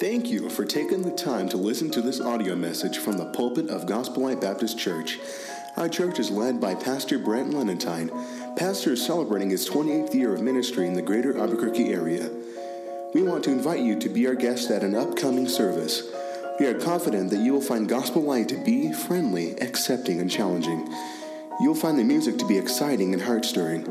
Thank you for taking the time to listen to this audio message from the pulpit of Gospel Light Baptist Church. Our church is led by Pastor Brent Lenentine. Pastor is celebrating his 28th year of ministry in the greater Albuquerque area. We want to invite you to be our guest at an upcoming service. We are confident that you will find Gospel Light to be friendly, accepting, and challenging. You'll find the music to be exciting and heart stirring,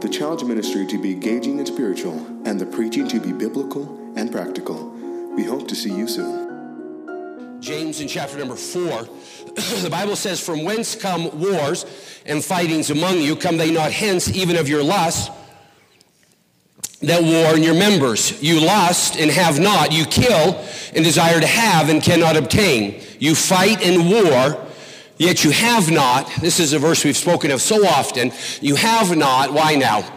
the challenge ministry to be engaging and spiritual, and the preaching to be biblical and practical. We hope to see you soon. James in chapter number four, the Bible says, From whence come wars and fightings among you? Come they not hence, even of your lust that war in your members? You lust and have not. You kill and desire to have and cannot obtain. You fight and war, yet you have not. This is a verse we've spoken of so often. You have not. Why now?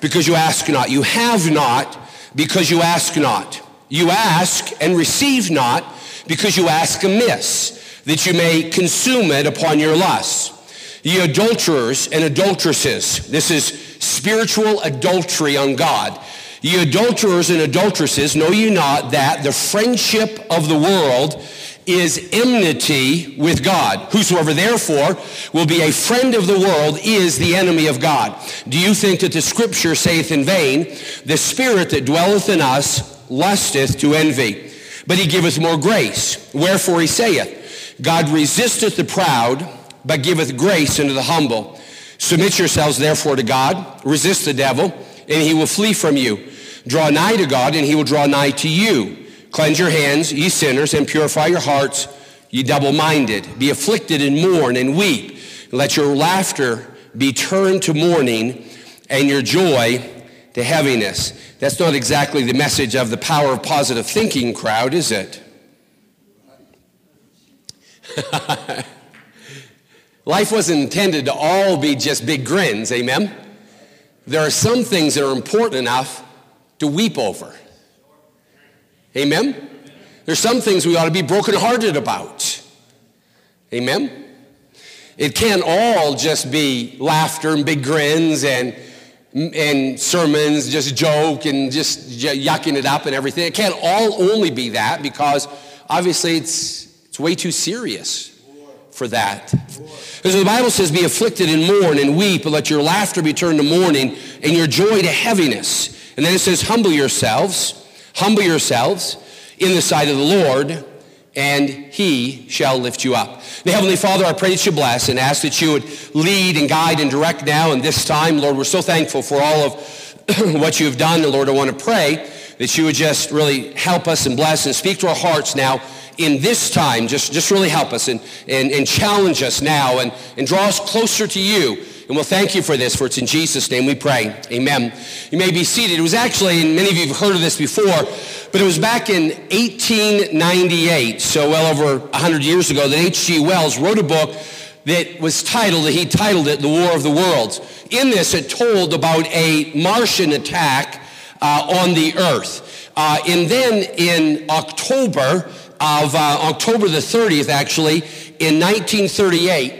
Because you ask not. You have not because you ask not. You ask and receive not because you ask amiss, that you may consume it upon your lusts. Ye adulterers and adulteresses, this is spiritual adultery on God. Ye adulterers and adulteresses, know ye not that the friendship of the world is enmity with God. Whosoever therefore will be a friend of the world is the enemy of God. Do you think that the scripture saith in vain, the spirit that dwelleth in us lusteth to envy. But he giveth more grace. Wherefore he saith, God resisteth the proud, but giveth grace unto the humble. Submit yourselves therefore to God, resist the devil, and he will flee from you. Draw nigh to God, and he will draw nigh to you. Cleanse your hands, ye sinners, and purify your hearts, ye double-minded. Be afflicted and mourn and weep. Let your laughter be turned to mourning, and your joy to heaviness. That's not exactly the message of the power of positive thinking crowd, is it? Life wasn't intended to all be just big grins, amen? There are some things that are important enough to weep over. Amen? There's some things we ought to be brokenhearted about. Amen? It can't all just be laughter and big grins and and sermons, just joke and just yucking it up and everything. It can't all only be that because obviously it's, it's way too serious for that. Because the Bible says, Be afflicted and mourn and weep, and let your laughter be turned to mourning and your joy to heaviness. And then it says, Humble yourselves, humble yourselves in the sight of the Lord, and he shall lift you up. The Heavenly Father, I pray that you bless and ask that you would lead and guide and direct now and this time. Lord, we're so thankful for all of what you have done. And Lord, I want to pray that you would just really help us and bless and speak to our hearts now in this time. Just, just really help us and, and, and challenge us now and, and draw us closer to you. And we'll thank you for this, for it's in Jesus' name we pray. Amen. You may be seated. It was actually, and many of you have heard of this before, but it was back in 1898, so well over 100 years ago, that H.G. Wells wrote a book that was titled, that he titled it The War of the Worlds. In this, it told about a Martian attack uh, on the Earth. Uh, and then in October of, uh, October the 30th, actually, in 1938,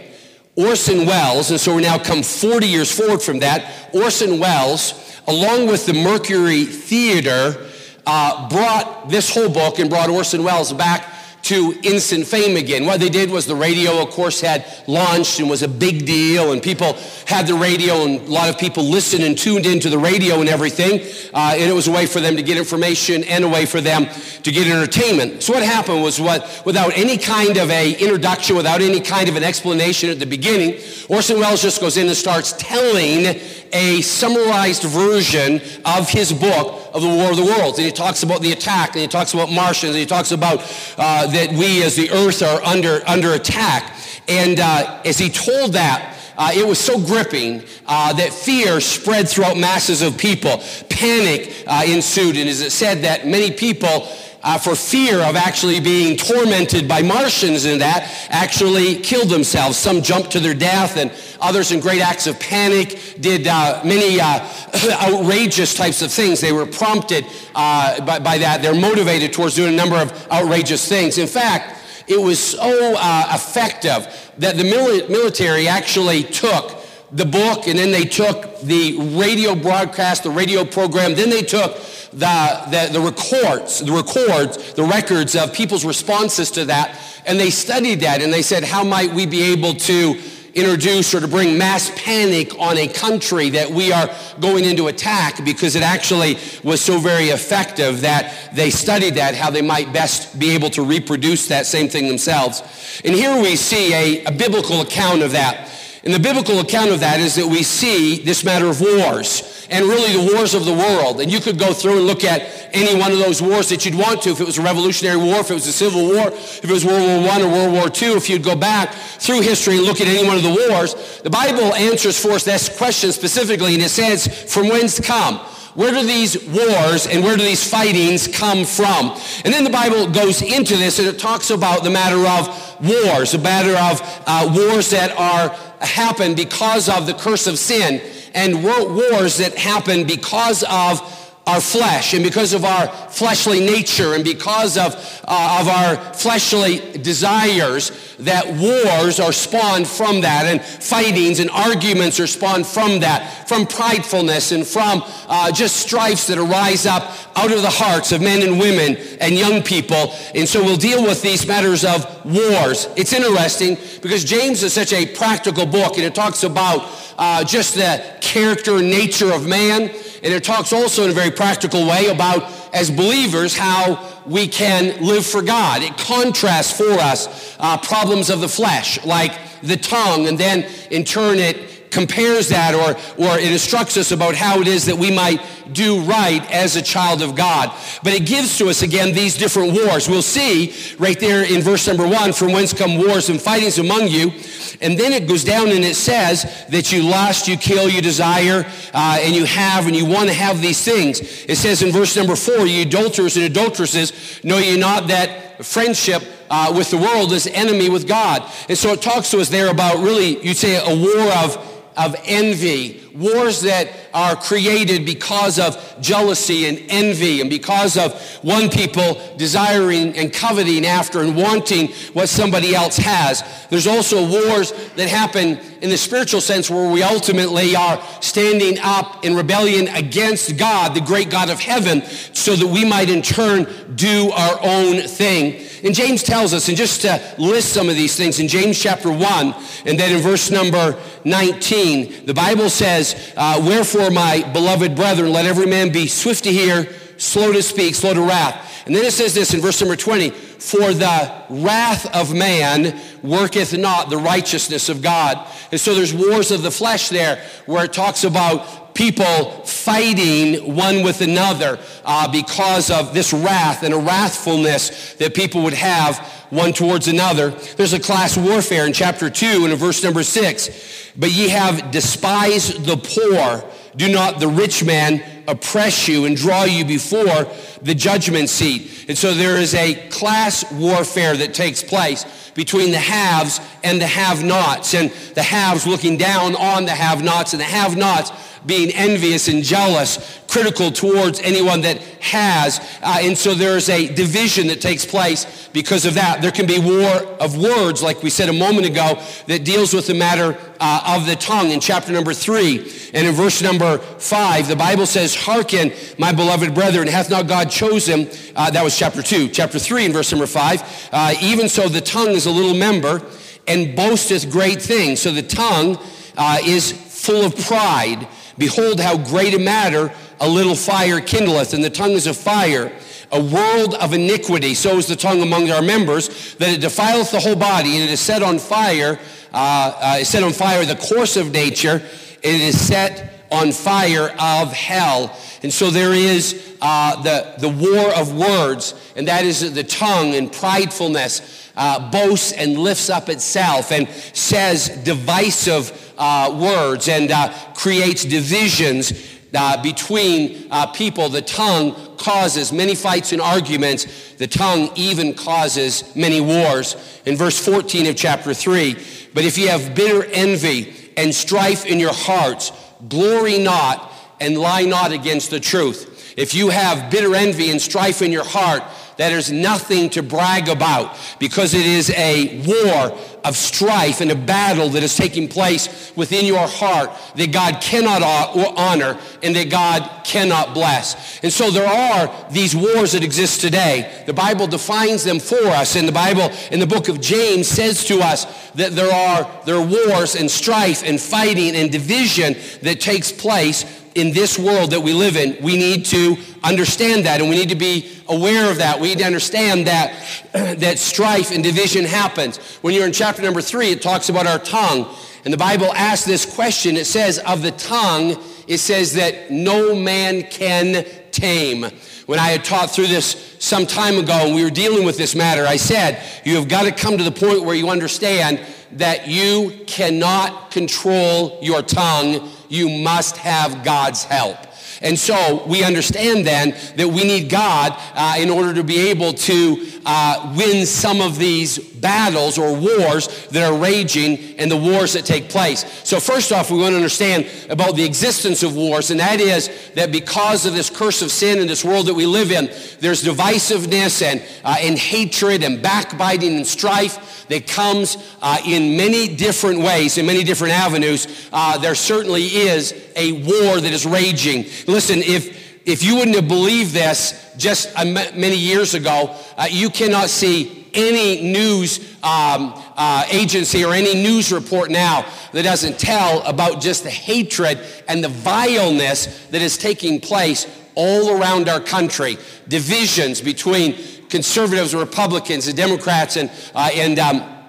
Orson Welles, and so we're now come 40 years forward from that, Orson Welles, along with the Mercury Theater, uh, brought this whole book and brought Orson Welles back to instant fame again. What they did was the radio, of course, had launched and was a big deal, and people had the radio, and a lot of people listened and tuned into the radio and everything. Uh, and it was a way for them to get information and a way for them to get entertainment. So what happened was what, without any kind of a introduction, without any kind of an explanation at the beginning, Orson Welles just goes in and starts telling a summarized version of his book of the War of the Worlds. And he talks about the attack, and he talks about Martians, and he talks about uh, that we as the earth are under, under attack. And uh, as he told that, uh, it was so gripping uh, that fear spread throughout masses of people. Panic uh, ensued, and as it said that many people uh, for fear of actually being tormented by Martians and that actually killed themselves. Some jumped to their death and others in great acts of panic did uh, many uh, outrageous types of things. They were prompted uh, by, by, that. They're motivated towards doing a number of outrageous things. In fact, it was so uh, effective that the mili- military actually took the book, and then they took the radio broadcast, the radio program, then they took the, the, the records, the records, the records of people's responses to that, and they studied that, and they said, how might we be able to introduce or to bring mass panic on a country that we are going into attack because it actually was so very effective that they studied that, how they might best be able to reproduce that same thing themselves. And here we see a, a biblical account of that. And the biblical account of that is that we see this matter of wars and really the wars of the world. And you could go through and look at any one of those wars that you'd want to, if it was a Revolutionary War, if it was a Civil War, if it was World War I or World War II, if you'd go back through history and look at any one of the wars, the Bible answers for us this question specifically, and it says, from whence come? Where do these wars and where do these fightings come from? And then the Bible goes into this and it talks about the matter of wars, the matter of uh, wars that are happen because of the curse of sin and wars that happen because of our flesh and because of our fleshly nature and because of, uh, of our fleshly desires that wars are spawned from that and fightings and arguments are spawned from that from pridefulness and from uh, just strifes that arise up out of the hearts of men and women and young people. And so we'll deal with these matters of wars. It's interesting because james is such a practical book and it talks about uh, just the character and nature of man and it talks also in a very practical way about, as believers, how we can live for God. It contrasts for us uh, problems of the flesh, like the tongue, and then in turn it compares that or, or it instructs us about how it is that we might do right as a child of God. But it gives to us again these different wars. We'll see right there in verse number one, from whence come wars and fightings among you. And then it goes down and it says that you lust, you kill, you desire, uh, and you have, and you want to have these things. It says in verse number four, you adulterers and adulteresses, know ye not that friendship uh, with the world is enemy with God. And so it talks to us there about really, you'd say, a war of of envy, wars that are created because of jealousy and envy and because of one people desiring and coveting after and wanting what somebody else has. There's also wars that happen in the spiritual sense where we ultimately are standing up in rebellion against God, the great God of heaven, so that we might in turn do our own thing. And James tells us, and just to list some of these things, in James chapter 1, and then in verse number 19, the Bible says, uh, Wherefore, my beloved brethren, let every man be swift to hear, slow to speak, slow to wrath. And then it says this in verse number 20, For the wrath of man worketh not the righteousness of God. And so there's wars of the flesh there where it talks about people fighting one with another uh, because of this wrath and a wrathfulness that people would have one towards another. There's a class warfare in chapter 2 and in verse number 6. But ye have despised the poor. Do not the rich man oppress you and draw you before the judgment seat. And so there is a class warfare that takes place between the haves and the have-nots, and the haves looking down on the have-nots, and the have-nots being envious and jealous, critical towards anyone that has. Uh, and so there's a division that takes place because of that. There can be war of words, like we said a moment ago, that deals with the matter uh, of the tongue in chapter number three. And in verse number five, the Bible says, Hearken, my beloved brethren, hath not God chosen, uh, that was chapter two. Chapter three and verse number five, uh, even so the tongue is a little member and boasteth great things. So the tongue uh, is full of pride. Behold, how great a matter a little fire kindleth, and the tongue is a fire, a world of iniquity. So is the tongue among our members, that it defileth the whole body, and it is set on fire, uh, uh, set on fire the course of nature, it is set on fire of hell. And so there is uh, the, the war of words, and that is the tongue and pridefulness uh, boasts and lifts up itself and says divisive uh, words and uh, creates divisions uh, between uh, people. The tongue causes many fights and arguments. The tongue even causes many wars. In verse 14 of chapter 3, but if you have bitter envy and strife in your hearts, glory not and lie not against the truth. If you have bitter envy and strife in your heart, that is nothing to brag about because it is a war of strife and a battle that is taking place within your heart that God cannot honor and that God cannot bless. And so there are these wars that exist today. The Bible defines them for us and the Bible in the book of James says to us that there are there are wars and strife and fighting and division that takes place in this world that we live in, we need to understand that and we need to be aware of that. We need to understand that, that strife and division happens. When you're in chapter number three, it talks about our tongue. And the Bible asks this question. It says, of the tongue, it says that no man can tame. When I had taught through this some time ago and we were dealing with this matter, I said, you have got to come to the point where you understand that you cannot control your tongue you must have God's help. And so we understand then that we need God uh, in order to be able to uh, win some of these battles or wars that are raging and the wars that take place. So first off, we want to understand about the existence of wars, and that is that because of this curse of sin in this world that we live in, there's divisiveness and, uh, and hatred and backbiting and strife that comes uh, in many different ways, in many different avenues. Uh, there certainly is a war that is raging. Listen, if if you wouldn't have believed this just many years ago, uh, you cannot see any news um, uh, agency or any news report now that doesn't tell about just the hatred and the vileness that is taking place all around our country. Divisions between conservatives and Republicans and Democrats and, uh, and um,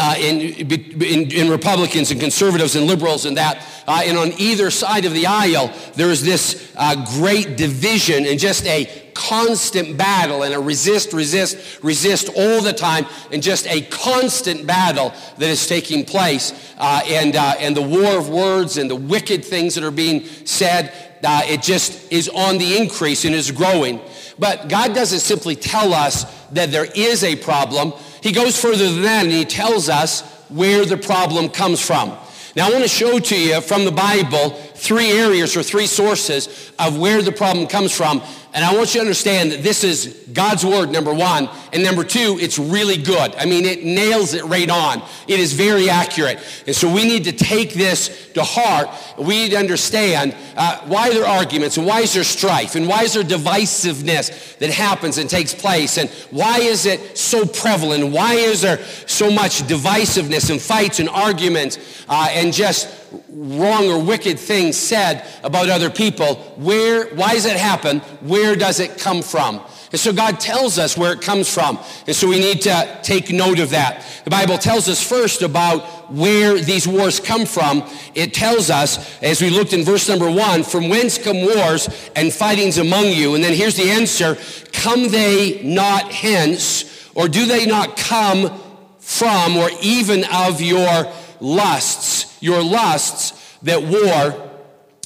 uh, in, in, in, Republicans and conservatives and liberals and that. Uh, and on either side of the aisle, there is this uh, great division and just a constant battle and a resist, resist, resist all the time and just a constant battle that is taking place. Uh, and, uh, and the war of words and the wicked things that are being said, uh, it just is on the increase and is growing. But God doesn't simply tell us that there is a problem. He goes further than that and he tells us where the problem comes from. Now, I want to show to you from the Bible three areas or three sources of where the problem comes from. And I want you to understand that this is God's word, number one. And number two, it's really good. I mean, it nails it right on. It is very accurate. And so we need to take this to heart. We need to understand uh, why there are arguments and why is there strife and why is there divisiveness that happens and takes place and why is it so prevalent? Why is there so much divisiveness and fights and arguments uh, and just wrong or wicked things said about other people. Where, why does it happen? Where does it come from? And so God tells us where it comes from. And so we need to take note of that. The Bible tells us first about where these wars come from. It tells us, as we looked in verse number one, from whence come wars and fightings among you? And then here's the answer. Come they not hence, or do they not come from, or even of your lusts? Your lusts that war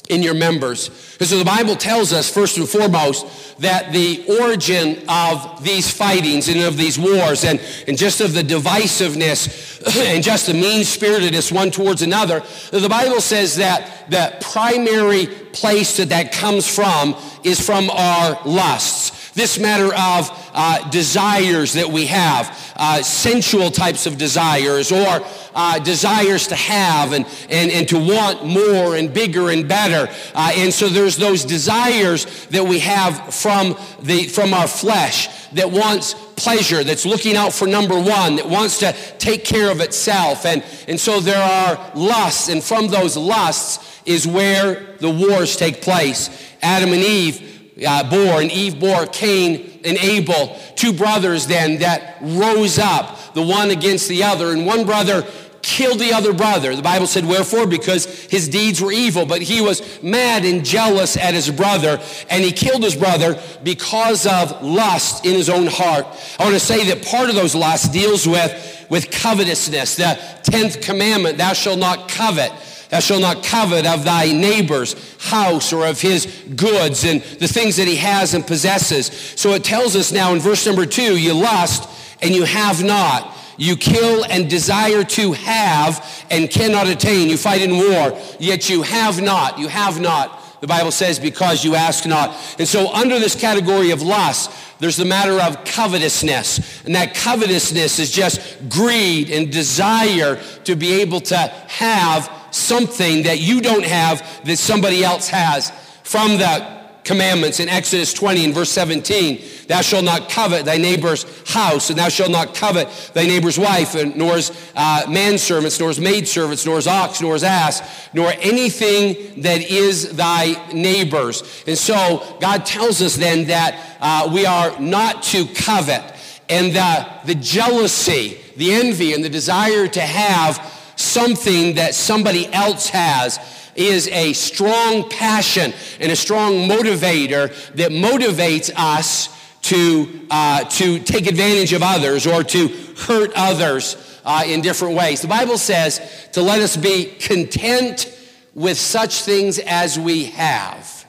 in your members. And so the Bible tells us, first and foremost, that the origin of these fightings and of these wars and, and just of the divisiveness and just the mean-spiritedness one towards another, the Bible says that the primary place that that comes from is from our lusts. This matter of uh, desires that we have, uh, sensual types of desires, or uh, desires to have and, and, and to want more and bigger and better. Uh, and so there's those desires that we have from, the, from our flesh that wants pleasure, that's looking out for number one, that wants to take care of itself. And, and so there are lusts, and from those lusts is where the wars take place. Adam and Eve uh, bore, and Eve bore Cain and Abel, two brothers then that rose up, the one against the other, and one brother killed the other brother. The Bible said, wherefore? Because his deeds were evil, but he was mad and jealous at his brother, and he killed his brother because of lust in his own heart. I want to say that part of those lusts deals with, with covetousness. The 10th commandment, thou shalt not covet. Thou shalt not covet of thy neighbor's house or of his goods and the things that he has and possesses. So it tells us now in verse number two, you lust and you have not. You kill and desire to have and cannot attain. You fight in war, yet you have not. You have not. The Bible says, because you ask not. And so, under this category of lust, there's the matter of covetousness. And that covetousness is just greed and desire to be able to have something that you don't have that somebody else has. From the commandments in Exodus 20 and verse 17. Thou shalt not covet thy neighbor's house, and thou shalt not covet thy neighbor's wife, and nor his uh, manservants, nor his maidservants, nor his ox, nor his ass, nor anything that is thy neighbor's. And so God tells us then that uh, we are not to covet. And the, the jealousy, the envy, and the desire to have something that somebody else has is a strong passion and a strong motivator that motivates us to, uh, to take advantage of others or to hurt others uh, in different ways. The Bible says to let us be content with such things as we have.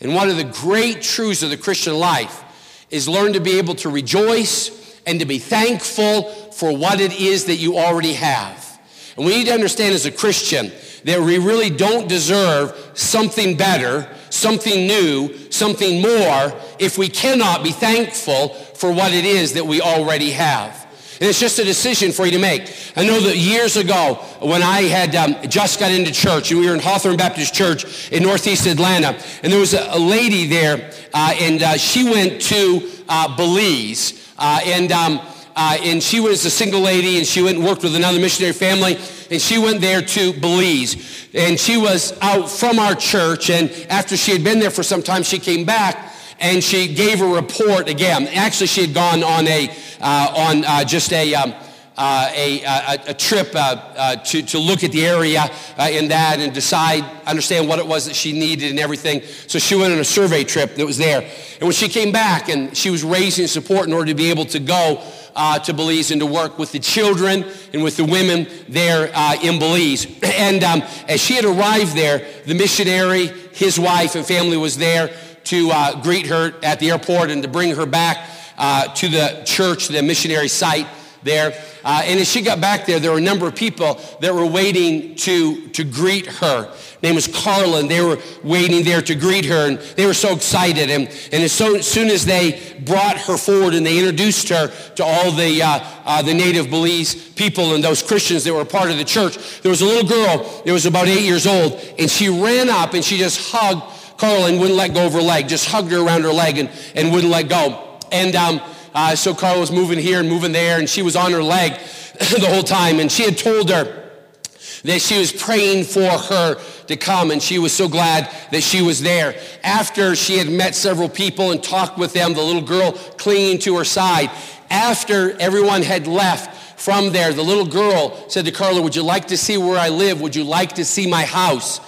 And one of the great truths of the Christian life is learn to be able to rejoice and to be thankful for what it is that you already have. And we need to understand as a Christian that we really don't deserve something better, something new, something more if we cannot be thankful for what it is that we already have. And it's just a decision for you to make. I know that years ago, when I had um, just got into church, and we were in Hawthorne Baptist Church in Northeast Atlanta, and there was a, a lady there, uh, and uh, she went to uh, Belize, uh, and um, uh, and she was a single lady, and she went and worked with another missionary family, and she went there to Belize. And she was out from our church, and after she had been there for some time, she came back and she gave a report again. Actually, she had gone on a uh, on uh, just a. Um, uh, a, a, a, trip uh, uh, to, to look at the area uh, in that and decide, understand what it was that she needed and everything. So she went on a survey trip that was there. And when she came back and she was raising support in order to be able to go uh, to Belize and to work with the children and with the women there uh, in Belize. And um, as she had arrived there, the missionary, his wife, and family was there to uh, greet her at the airport and to bring her back uh, to the church, the missionary site there. Uh, and as she got back there, there were a number of people that were waiting to, to greet her. name was Carla, and they were waiting there to greet her, and they were so excited. And, and as, so, soon as they brought her forward and they introduced her to all the, uh, uh, the native Belize people and those Christians that were part of the church, there was a little girl that was about eight years old, and she ran up and she just hugged Carla and wouldn't let go of her leg, just hugged her around her leg and, and wouldn't let go. And um, uh, so Carla was moving here and moving there, and she was on her leg the whole time. And she had told her that she was praying for her to come, and she was so glad that she was there. After she had met several people and talked with them, the little girl clinging to her side, after everyone had left from there, the little girl said to Carla, Would you like to see where I live? Would you like to see my house?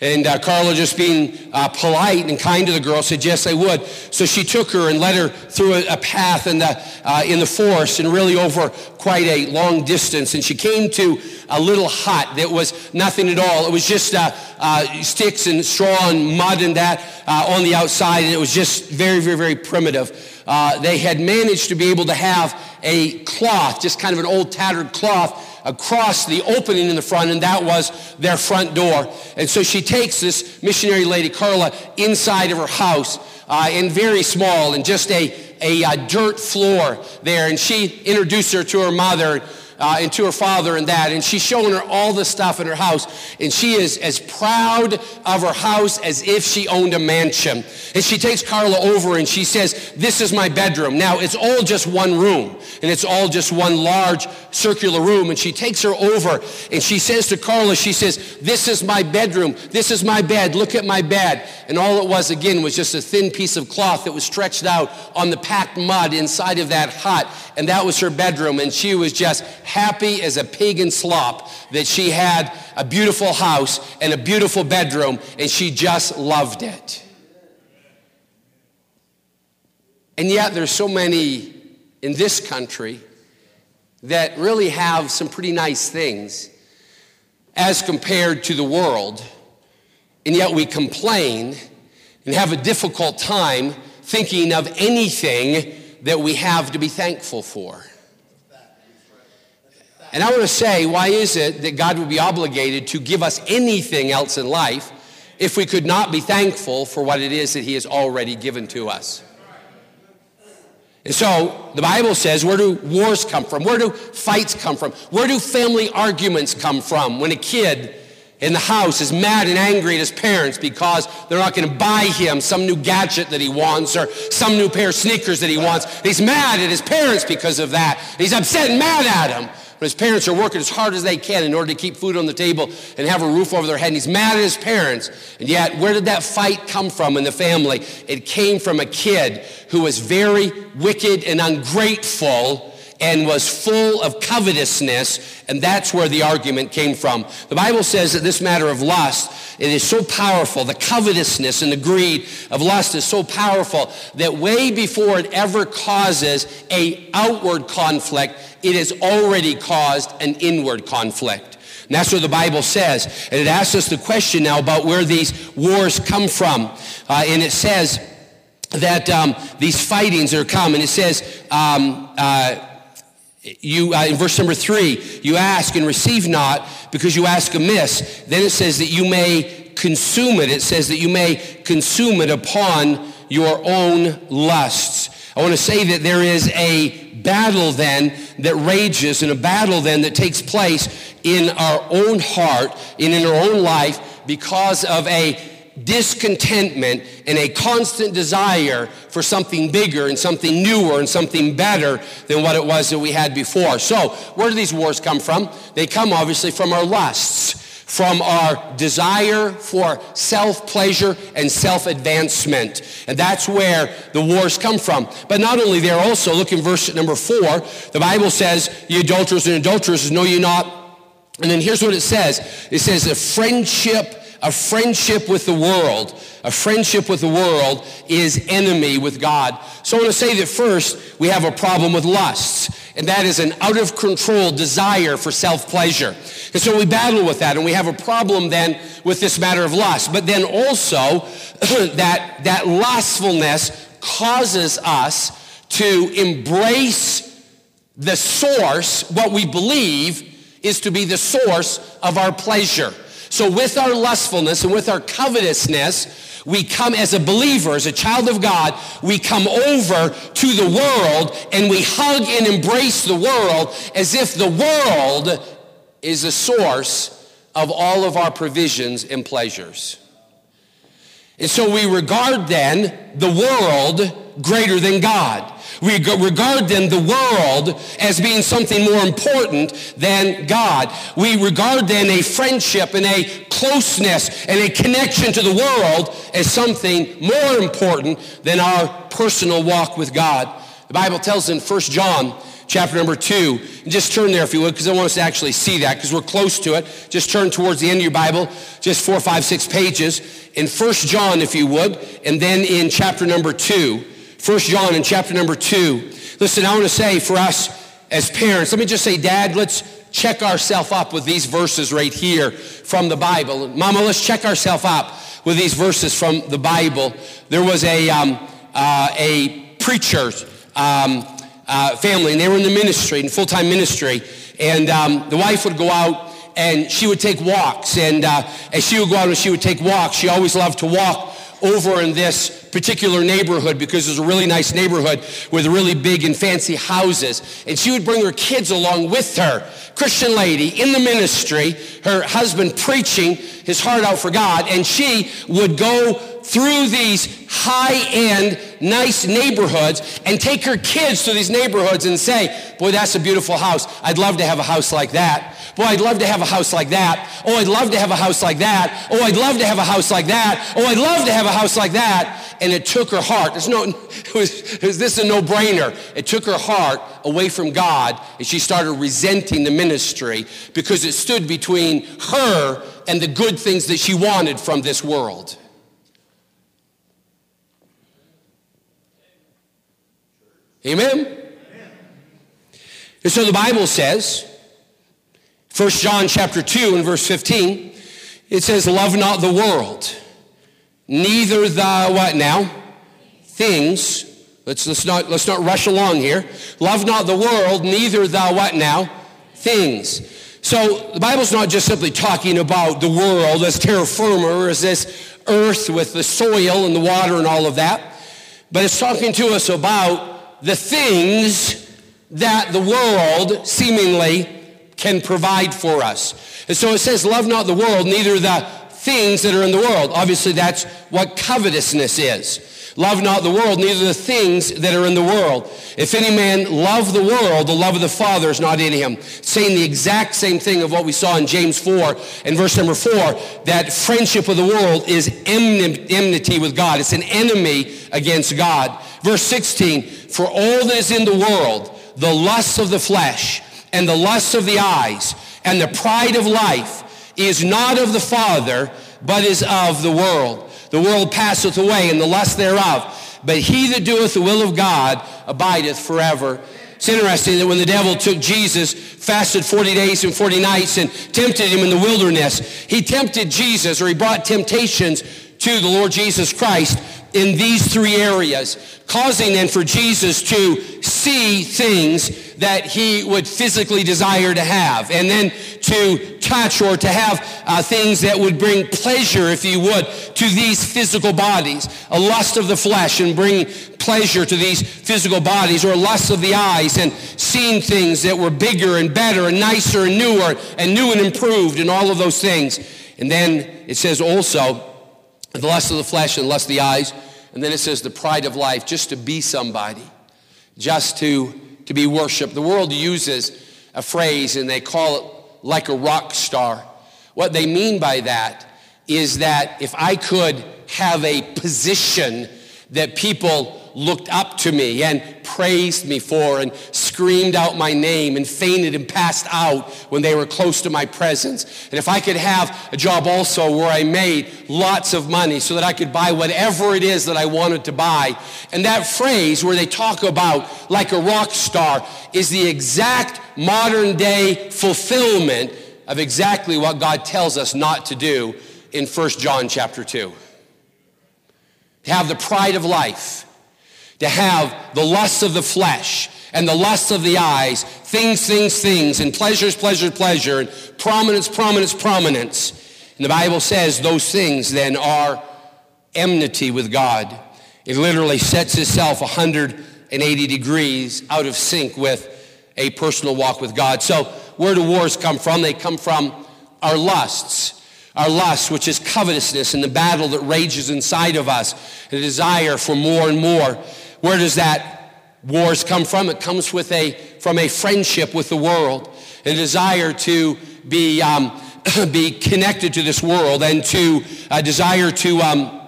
And uh, Carla, just being uh, polite and kind to the girl, said, Yes, I would. So she took her and led her through a, a path in the, uh, in the forest and really over quite a long distance. And she came to a little hut that was nothing at all. It was just uh, uh, sticks and straw and mud and that uh, on the outside. And it was just very, very, very primitive. they had managed to be able to have a cloth, just kind of an old tattered cloth across the opening in the front, and that was their front door. And so she takes this missionary lady, Carla, inside of her house, uh, and very small, and just a, a, a uh, dirt floor there. And she introduced her to her mother uh, and to her father and that. And she's showing her all the stuff in her house. And she is as proud of her house as if she owned a mansion. And she takes Carla over and she says, This is my bedroom. Now, it's all just one room. And it's all just one large circular room. And she takes her over and she says to Carla, She says, This is my bedroom. This is my bed. Look at my bed. And all it was, again, was just a thin piece of cloth that was stretched out on the packed mud inside of that hut. And that was her bedroom. And she was just happy as a pig in slop that she had a beautiful house and a beautiful bedroom, and she just loved it. And yet, there's so many in this country that really have some pretty nice things as compared to the world, and yet we complain and have a difficult time thinking of anything that we have to be thankful for. And I want to say, why is it that God would be obligated to give us anything else in life if we could not be thankful for what it is that He has already given to us? And so the Bible says, where do wars come from? Where do fights come from? Where do family arguments come from when a kid in the house is mad and angry at his parents because they're not going to buy him some new gadget that he wants or some new pair of sneakers that he wants. He's mad at his parents because of that. He's upset and mad at him. His parents are working as hard as they can in order to keep food on the table and have a roof over their head. And he's mad at his parents. And yet, where did that fight come from in the family? It came from a kid who was very wicked and ungrateful and was full of covetousness, and that's where the argument came from. The Bible says that this matter of lust, it is so powerful. The covetousness and the greed of lust is so powerful that way before it ever causes a outward conflict, it has already caused an inward conflict. And that's what the Bible says. And it asks us the question now about where these wars come from. Uh, and it says that um, these fightings are coming. It says, um, uh, you uh, in verse number three you ask and receive not because you ask amiss. Then it says that you may consume it. It says that you may consume it upon your own lusts. I want to say that there is a battle then that rages and a battle then that takes place in our own heart and in our own life because of a discontentment and a constant desire for something bigger and something newer and something better than what it was that we had before. So, where do these wars come from? They come obviously from our lusts from our desire for self pleasure and self advancement. And that's where the wars come from. But not only there, also, look in verse number four, the Bible says, Ye adulterers and adulteresses, know ye not. And then here's what it says it says, A friendship a friendship with the world, a friendship with the world is enemy with God. So I want to say that first, we have a problem with lusts, and that is an out of control desire for self pleasure. And so we battle with that, and we have a problem then with this matter of lust. But then also, that, that lustfulness causes us to embrace the source, what we believe is to be the source of our pleasure. So, with our lustfulness and with our covetousness, we come as a believer, as a child of God, we come over to the world and we hug and embrace the world as if the world is the source of all of our provisions and pleasures. And so we regard then the world greater than God. We regard then the world as being something more important than God. We regard then a friendship and a closeness and a connection to the world as something more important than our personal walk with God. The Bible tells in 1 John chapter number 2, and just turn there if you would, because I want us to actually see that, because we're close to it. Just turn towards the end of your Bible, just four, five, six pages. In 1 John, if you would, and then in chapter number 2. First John in chapter number two. Listen, I want to say for us as parents, let me just say, Dad, let's check ourselves up with these verses right here from the Bible. Mama, let's check ourselves up with these verses from the Bible. There was a, um, uh, a preacher um, uh, family, and they were in the ministry, in full-time ministry, and um, the wife would go out and she would take walks, and uh, as she would go out and she would take walks, she always loved to walk over in this particular neighborhood because it was a really nice neighborhood with really big and fancy houses. And she would bring her kids along with her. Christian lady in the ministry, her husband preaching his heart out for God, and she would go through these high-end, nice neighborhoods and take her kids to these neighborhoods and say, boy, that's a beautiful house. I'd love to have a house like that. Boy, I'd love to have a house like that. Oh, I'd love to have a house like that. Oh, I'd love to have a house like that. Oh, I'd love to have a house like that. And it took her heart. There's no, it was, it was this a no-brainer. It took her heart away from God, and she started resenting the ministry because it stood between her and the good things that she wanted from this world. Amen? And so the Bible says 1 John chapter 2 and verse 15, it says, Love not the world, neither the what now? Things. Let's, let's, not, let's not rush along here. Love not the world, neither the what now? Things. So the Bible's not just simply talking about the world as terra firma as this earth with the soil and the water and all of that, but it's talking to us about the things that the world seemingly can provide for us. And so it says, Love not the world, neither the things that are in the world. Obviously, that's what covetousness is. Love not the world, neither the things that are in the world. If any man love the world, the love of the Father is not in him. Saying the exact same thing of what we saw in James 4 and verse number 4, that friendship with the world is enmity with God. It's an enemy against God. Verse 16, for all that is in the world, the lusts of the flesh and the lusts of the eyes and the pride of life is not of the Father, but is of the world. The world passeth away and the lust thereof. But he that doeth the will of God abideth forever. It's interesting that when the devil took Jesus, fasted 40 days and 40 nights and tempted him in the wilderness, he tempted Jesus or he brought temptations to the Lord Jesus Christ in these three areas, causing then for Jesus to see things that he would physically desire to have, and then to touch or to have uh, things that would bring pleasure, if you would, to these physical bodies. A lust of the flesh and bring pleasure to these physical bodies, or lust of the eyes and seeing things that were bigger and better and nicer and newer and new and improved and all of those things. And then it says also, the lust of the flesh and the lust of the eyes. And then it says the pride of life, just to be somebody, just to, to be worshiped. The world uses a phrase and they call it like a rock star. What they mean by that is that if I could have a position that people looked up to me and praised me for and screamed out my name and fainted and passed out when they were close to my presence. And if I could have a job also where I made lots of money so that I could buy whatever it is that I wanted to buy. And that phrase where they talk about like a rock star is the exact modern day fulfillment of exactly what God tells us not to do in 1 John chapter 2. To have the pride of life to have the lusts of the flesh and the lusts of the eyes, things, things, things, and pleasures, pleasure, pleasure, and prominence, prominence, prominence. And the Bible says those things then are enmity with God. It literally sets itself 180 degrees out of sync with a personal walk with God. So where do wars come from? They come from our lusts. Our lust, which is covetousness and the battle that rages inside of us, the desire for more and more. Where does that wars come from? It comes with a, from a friendship with the world, a desire to be, um, be connected to this world and to a desire to, um,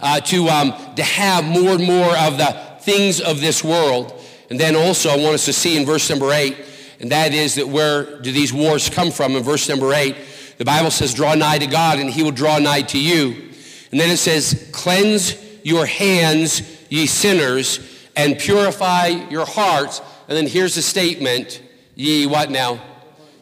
uh, to, um, to have more and more of the things of this world. And then also, I want us to see in verse number eight, and that is that where do these wars come from? In verse number eight, the Bible says, Draw nigh to God, and he will draw nigh to you. And then it says, Cleanse your hands, ye sinners, and purify your hearts. And then here's the statement ye what now?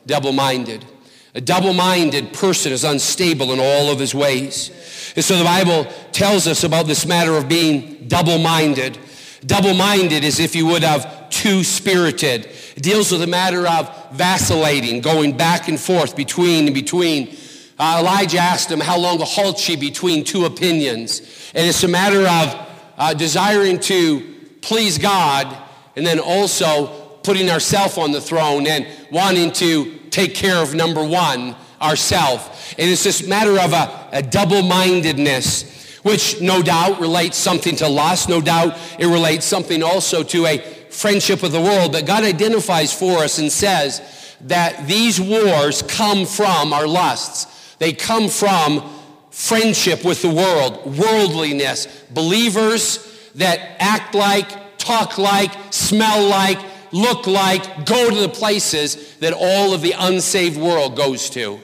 Double minded. A double minded person is unstable in all of his ways. And so the Bible tells us about this matter of being double minded. Double minded is, if you would, have two spirited. It deals with the matter of vacillating, going back and forth between and between. Uh, Elijah asked him, How long halt she between two opinions? And it's a matter of uh, desiring to please God and then also putting ourselves on the throne and wanting to take care of number one, ourself. And it's this matter of a, a double-mindedness, which no doubt relates something to lust. No doubt it relates something also to a friendship with the world. But God identifies for us and says that these wars come from our lusts. They come from friendship with the world, worldliness, believers that act like, talk like, smell like, look like, go to the places that all of the unsaved world goes to.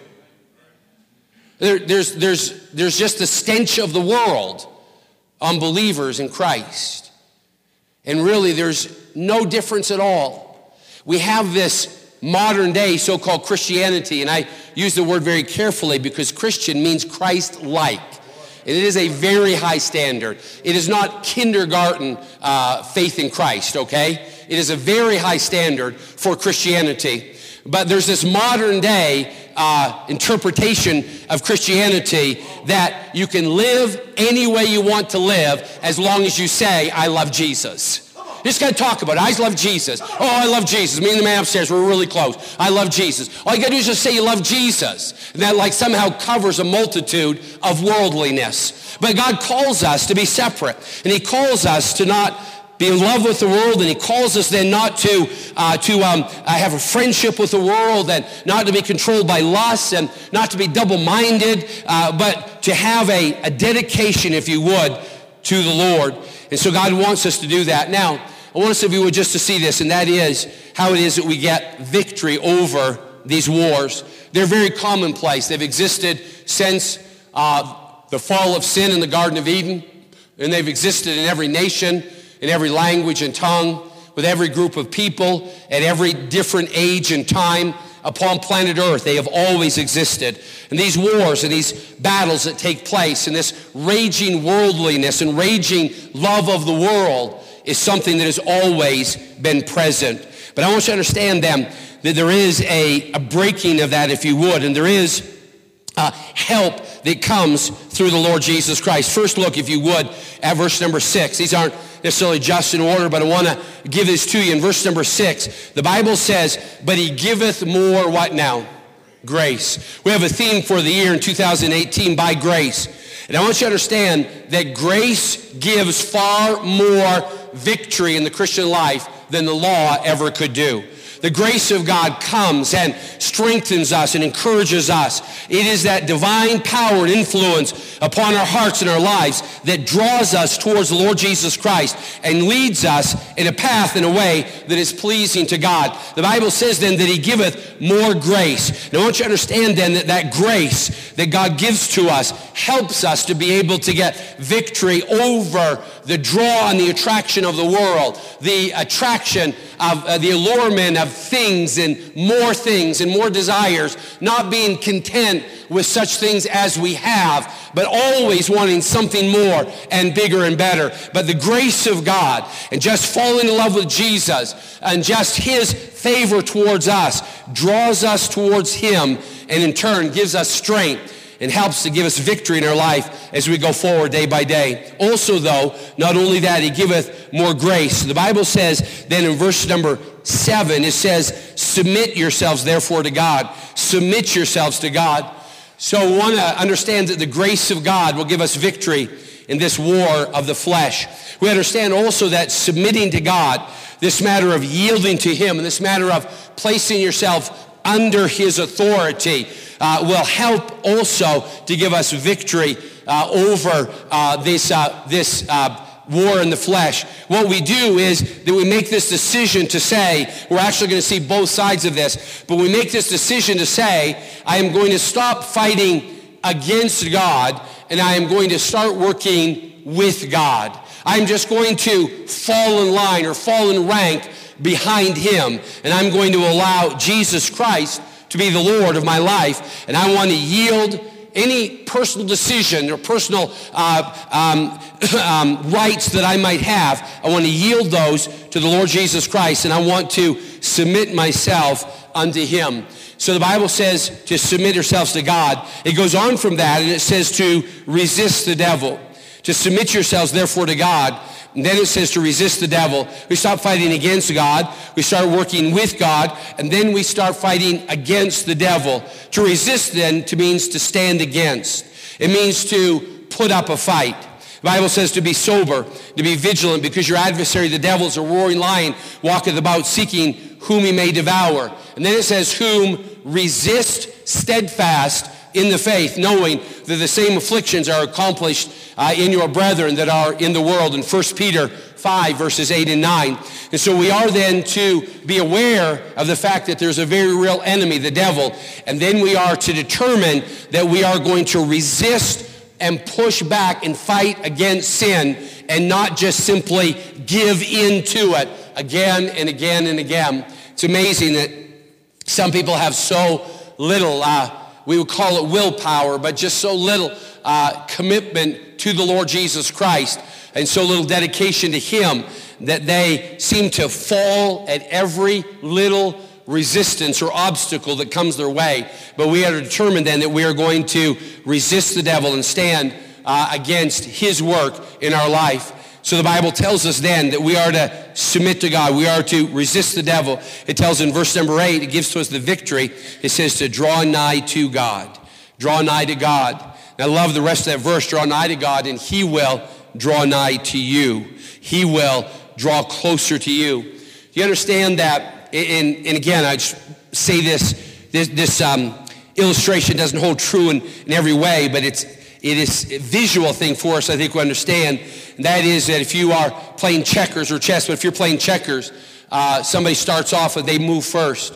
There, there's, there's, there's just the stench of the world on believers in Christ. And really, there's no difference at all. We have this modern day so called Christianity, and I use the word very carefully because Christian means Christ like. And it is a very high standard. It is not kindergarten uh, faith in Christ, okay? It is a very high standard for Christianity. But there's this modern day uh, interpretation of Christianity that you can live any way you want to live as long as you say, I love Jesus. Just got to talk about it. I love Jesus. Oh, I love Jesus. Me and the man upstairs, we're really close. I love Jesus. All you got to do is just say you love Jesus. And that like somehow covers a multitude of worldliness. But God calls us to be separate. And he calls us to not be in love with the world, and he calls us then not to, uh, to um, uh, have a friendship with the world, and not to be controlled by lust, and not to be double-minded, uh, but to have a, a dedication, if you would, to the Lord. And so God wants us to do that. Now, I want us, if you would, just to see this, and that is how it is that we get victory over these wars. They're very commonplace. They've existed since uh, the fall of sin in the Garden of Eden, and they've existed in every nation in every language and tongue, with every group of people at every different age and time upon planet Earth. They have always existed. And these wars and these battles that take place and this raging worldliness and raging love of the world is something that has always been present. But I want you to understand them that there is a, a breaking of that, if you would, and there is uh, help that comes through the Lord Jesus Christ. First look, if you would, at verse number six. These aren't necessarily just in order, but I want to give this to you. In verse number six, the Bible says, but he giveth more what now? Grace. We have a theme for the year in 2018, by grace. And I want you to understand that grace gives far more victory in the Christian life than the law ever could do. The grace of God comes and strengthens us and encourages us. It is that divine power and influence upon our hearts and our lives that draws us towards the Lord Jesus Christ and leads us in a path in a way that is pleasing to God. The Bible says then that he giveth more grace. Now I want you to understand then that that grace that God gives to us helps us to be able to get victory over the draw and the attraction of the world, the attraction of uh, the allurement of things and more things and more desires, not being content with such things as we have, but always wanting something more and bigger and better. But the grace of God and just falling in love with Jesus and just his favor towards us draws us towards him and in turn gives us strength and helps to give us victory in our life as we go forward day by day. Also, though, not only that, he giveth more grace. The Bible says then in verse number seven, it says, submit yourselves therefore to God. Submit yourselves to God. So we want to understand that the grace of God will give us victory in this war of the flesh. We understand also that submitting to God, this matter of yielding to him, and this matter of placing yourself under his authority, uh, will help also to give us victory uh, over uh, this, uh, this uh, war in the flesh. What we do is that we make this decision to say, we're actually going to see both sides of this, but we make this decision to say, I am going to stop fighting against God and I am going to start working with God. I'm just going to fall in line or fall in rank behind him and I'm going to allow Jesus Christ to be the Lord of my life, and I want to yield any personal decision or personal uh, um, um, rights that I might have, I want to yield those to the Lord Jesus Christ, and I want to submit myself unto Him. So the Bible says to submit yourselves to God. It goes on from that, and it says to resist the devil. To submit yourselves, therefore, to God and then it says to resist the devil. We stop fighting against God. We start working with God. And then we start fighting against the devil. To resist then to means to stand against. It means to put up a fight. The Bible says to be sober, to be vigilant, because your adversary, the devil, is a roaring lion, walketh about seeking whom he may devour. And then it says, whom resist steadfast in the faith, knowing that the same afflictions are accomplished uh, in your brethren that are in the world in 1 Peter 5, verses 8 and 9. And so we are then to be aware of the fact that there's a very real enemy, the devil. And then we are to determine that we are going to resist and push back and fight against sin and not just simply give in to it again and again and again. It's amazing that some people have so little uh, we would call it willpower, but just so little uh, commitment to the Lord Jesus Christ and so little dedication to Him that they seem to fall at every little resistance or obstacle that comes their way. But we are determined then that we are going to resist the devil and stand uh, against his work in our life. So the Bible tells us then that we are to submit to God. We are to resist the devil. It tells in verse number eight, it gives to us the victory. It says to draw nigh to God. Draw nigh to God. And I love the rest of that verse. Draw nigh to God and he will draw nigh to you. He will draw closer to you. Do you understand that? And, and again, I say this, this, this um, illustration doesn't hold true in, in every way, but it's, it is a visual thing for us, I think we understand. And that is that if you are playing checkers or chess, but if you're playing checkers, uh, somebody starts off and they move first.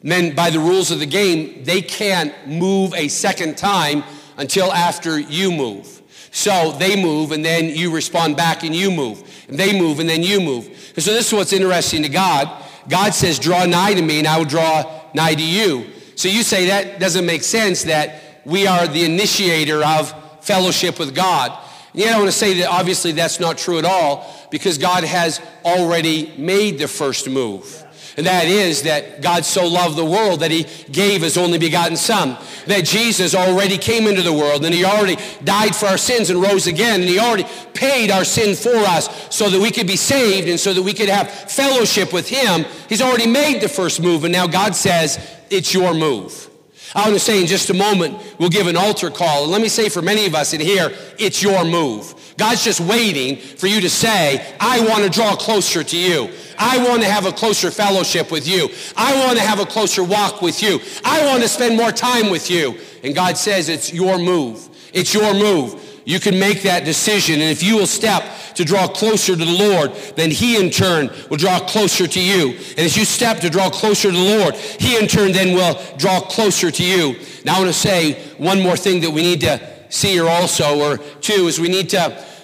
And then by the rules of the game, they can't move a second time until after you move. So they move and then you respond back and you move. And they move and then you move. And so this is what's interesting to God. God says, draw nigh to me and I will draw nigh to you. So you say that doesn't make sense that we are the initiator of fellowship with God. And yet I want to say that obviously that's not true at all because God has already made the first move. And that is that God so loved the world that he gave his only begotten son. That Jesus already came into the world and he already died for our sins and rose again. And he already paid our sin for us so that we could be saved and so that we could have fellowship with him. He's already made the first move and now God says, it's your move. I want to say in just a moment, we'll give an altar call. And let me say for many of us in here, it's your move. God's just waiting for you to say, I want to draw closer to you. I want to have a closer fellowship with you. I want to have a closer walk with you. I want to spend more time with you. And God says, it's your move. It's your move. You can make that decision. And if you will step to draw closer to the Lord, then He in turn will draw closer to you. And as you step to draw closer to the Lord, He in turn then will draw closer to you. Now I want to say one more thing that we need to see here also, or two, is we need to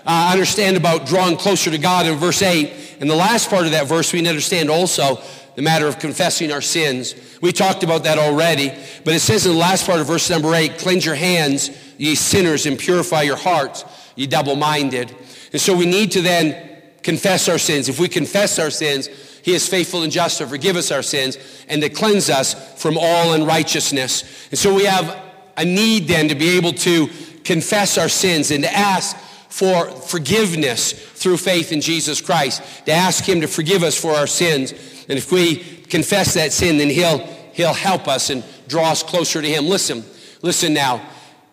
uh, understand about drawing closer to God in verse 8. In the last part of that verse, we need to understand also the matter of confessing our sins. We talked about that already, but it says in the last part of verse number 8, cleanse your hands, ye sinners, and purify your hearts, ye double-minded. And so we need to then confess our sins. If we confess our sins, he is faithful and just to forgive us our sins and to cleanse us from all unrighteousness. And so we have a need then to be able to confess our sins and to ask for forgiveness through faith in Jesus Christ, to ask him to forgive us for our sins. And if we confess that sin, then he'll, he'll help us and draw us closer to him. Listen, listen now.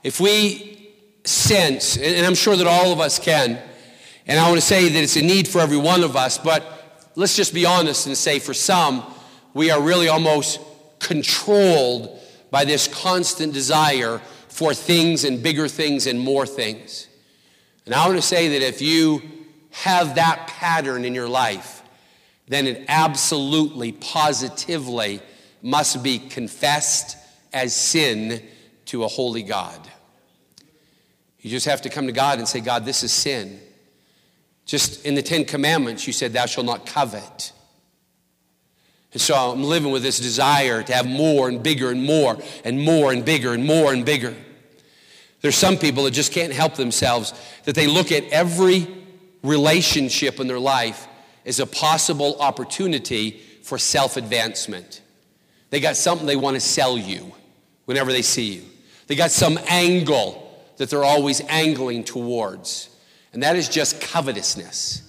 If we sense, and I'm sure that all of us can, and I want to say that it's a need for every one of us, but let's just be honest and say for some, we are really almost controlled by this constant desire for things and bigger things and more things. And I want to say that if you have that pattern in your life, then it absolutely, positively must be confessed as sin to a holy God. You just have to come to God and say, God, this is sin. Just in the Ten Commandments, you said, Thou shalt not covet. And so I'm living with this desire to have more and bigger and more and more and bigger and more and bigger. There's some people that just can't help themselves, that they look at every relationship in their life as a possible opportunity for self advancement. They got something they want to sell you whenever they see you, they got some angle that they're always angling towards. And that is just covetousness.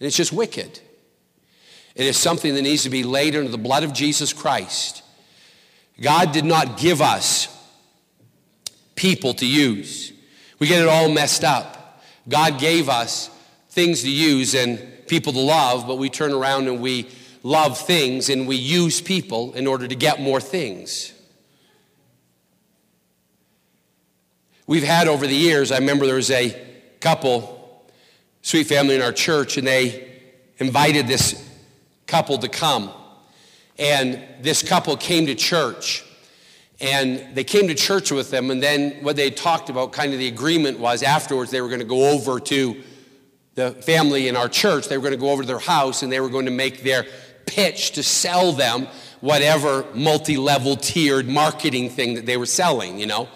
And it's just wicked. It is something that needs to be laid under the blood of Jesus Christ. God did not give us people to use. We get it all messed up. God gave us things to use and people to love, but we turn around and we love things and we use people in order to get more things. We've had over the years, I remember there was a couple, sweet family in our church, and they invited this couple to come. And this couple came to church. And they came to church with them, and then what they talked about, kind of the agreement was afterwards they were going to go over to the family in our church. They were going to go over to their house and they were going to make their pitch to sell them whatever multi level tiered marketing thing that they were selling, you know?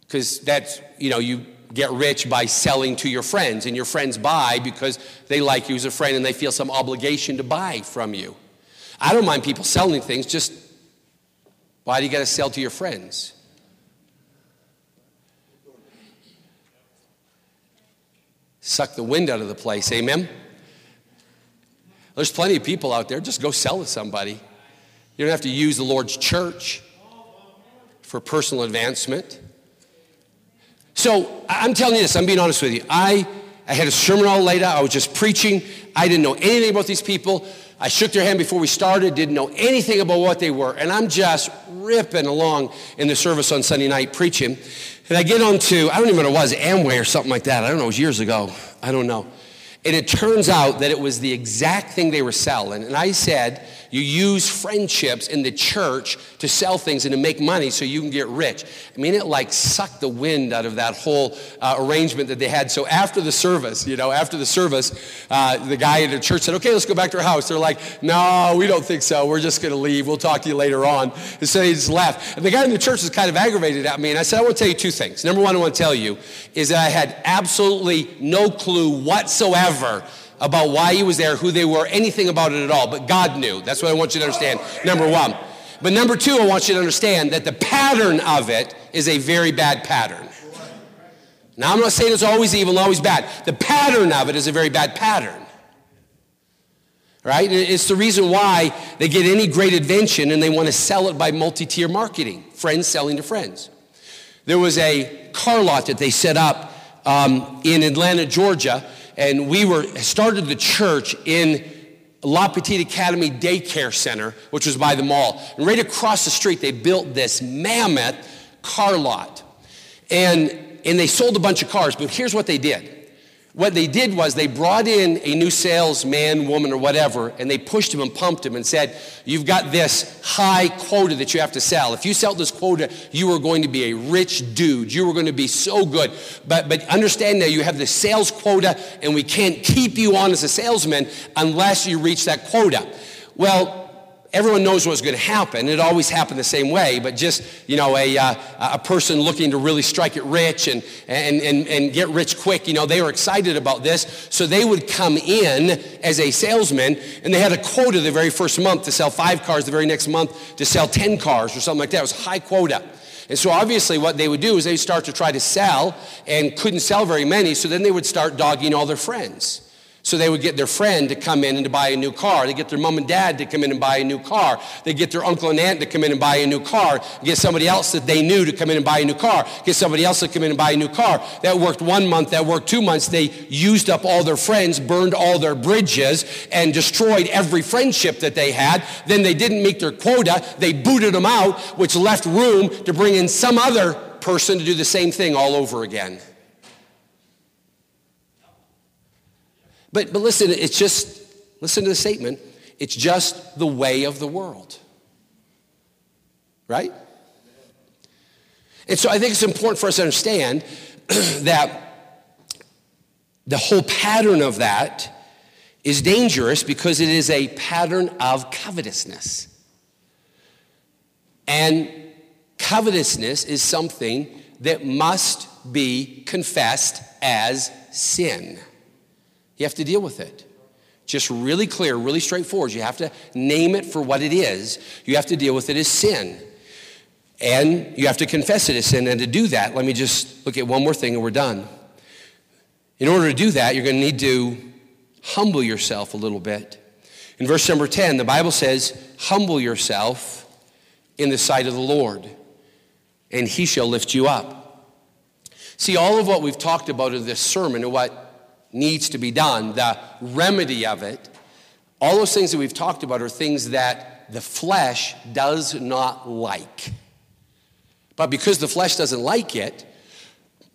Because that's, you know, you get rich by selling to your friends, and your friends buy because they like you as a friend and they feel some obligation to buy from you. I don't mind people selling things, just why do you got to sell to your friends? suck the wind out of the place. Amen? There's plenty of people out there. Just go sell to somebody. You don't have to use the Lord's church for personal advancement. So I'm telling you this, I'm being honest with you. I, I had a sermon all laid out. I was just preaching. I didn't know anything about these people. I shook their hand before we started, didn't know anything about what they were. And I'm just ripping along in the service on Sunday night preaching. And I get on to, I don't even know what it was, Amway or something like that. I don't know, it was years ago. I don't know. And it turns out that it was the exact thing they were selling. And I said, you use friendships in the church to sell things and to make money so you can get rich. I mean, it like sucked the wind out of that whole uh, arrangement that they had. So after the service, you know, after the service, uh, the guy at the church said, okay, let's go back to our house. They're like, no, we don't think so. We're just going to leave. We'll talk to you later on. And so they just left. And the guy in the church was kind of aggravated at me. And I said, I want to tell you two things. Number one, I want to tell you is that I had absolutely no clue whatsoever ever about why he was there, who they were, anything about it at all. But God knew. That's what I want you to understand, number one. But number two, I want you to understand that the pattern of it is a very bad pattern. Now, I'm not saying it's always evil, always bad. The pattern of it is a very bad pattern. Right? It's the reason why they get any great invention and they want to sell it by multi tier marketing, friends selling to friends. There was a car lot that they set up um, in Atlanta, Georgia, and we were started the church in La Petite Academy Daycare Center, which was by the mall. And right across the street, they built this mammoth car lot. And, and they sold a bunch of cars, but here's what they did what they did was they brought in a new salesman, woman, or whatever, and they pushed him and pumped him and said, You've got this high quota that you have to sell. If you sell this quota, you are going to be a rich dude. You are going to be so good. But, but understand that you have the sales quota, and we can't keep you on as a salesman unless you reach that quota. Well, everyone knows what's going to happen. It always happened the same way, but just, you know, a, uh, a person looking to really strike it rich and, and, and, and get rich quick, you know, they were excited about this. So they would come in as a salesman and they had a quota the very first month to sell five cars, the very next month to sell 10 cars or something like that. It was high quota. And so obviously what they would do is they start to try to sell and couldn't sell very many, so then they would start dogging all their friends. So they would get their friend to come in and to buy a new car. They get their mom and dad to come in and buy a new car. They get their uncle and aunt to come in and buy a new car. Get somebody else that they knew to come in and buy a new car. Get somebody else to come in and buy a new car. That worked one month. That worked two months. They used up all their friends, burned all their bridges, and destroyed every friendship that they had. Then they didn't meet their quota. They booted them out, which left room to bring in some other person to do the same thing all over again. But, but listen, it's just, listen to the statement, it's just the way of the world. Right? And so I think it's important for us to understand that the whole pattern of that is dangerous because it is a pattern of covetousness. And covetousness is something that must be confessed as sin. You have to deal with it. Just really clear, really straightforward. You have to name it for what it is. You have to deal with it as sin. And you have to confess it as sin. And to do that, let me just look at one more thing and we're done. In order to do that, you're going to need to humble yourself a little bit. In verse number 10, the Bible says, Humble yourself in the sight of the Lord, and he shall lift you up. See, all of what we've talked about in this sermon and what needs to be done, the remedy of it, all those things that we've talked about are things that the flesh does not like. But because the flesh doesn't like it,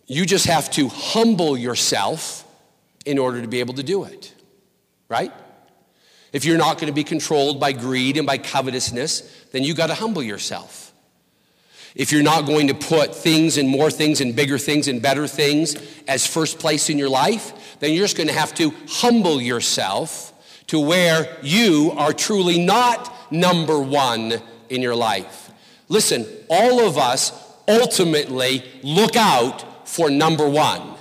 you just have to humble yourself in order to be able to do it, right? If you're not going to be controlled by greed and by covetousness, then you got to humble yourself. If you're not going to put things and more things and bigger things and better things as first place in your life, then you're just going to have to humble yourself to where you are truly not number one in your life. Listen, all of us ultimately look out for number one.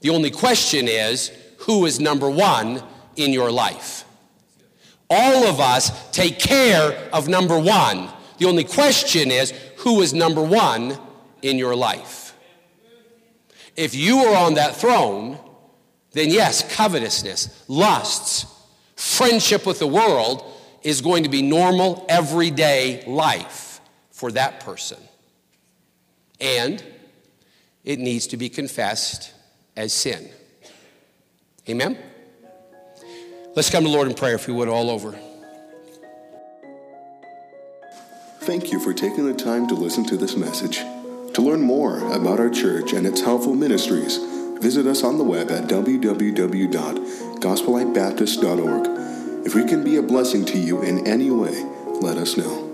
The only question is who is number one in your life? All of us take care of number one. The only question is who is number one in your life? If you are on that throne, then yes, covetousness, lusts, friendship with the world is going to be normal, everyday life for that person. And it needs to be confessed as sin. Amen? Let's come to the Lord in prayer, if you would, all over. Thank you for taking the time to listen to this message. To learn more about our church and its helpful ministries, visit us on the web at www.gospellightbaptist.org. If we can be a blessing to you in any way, let us know.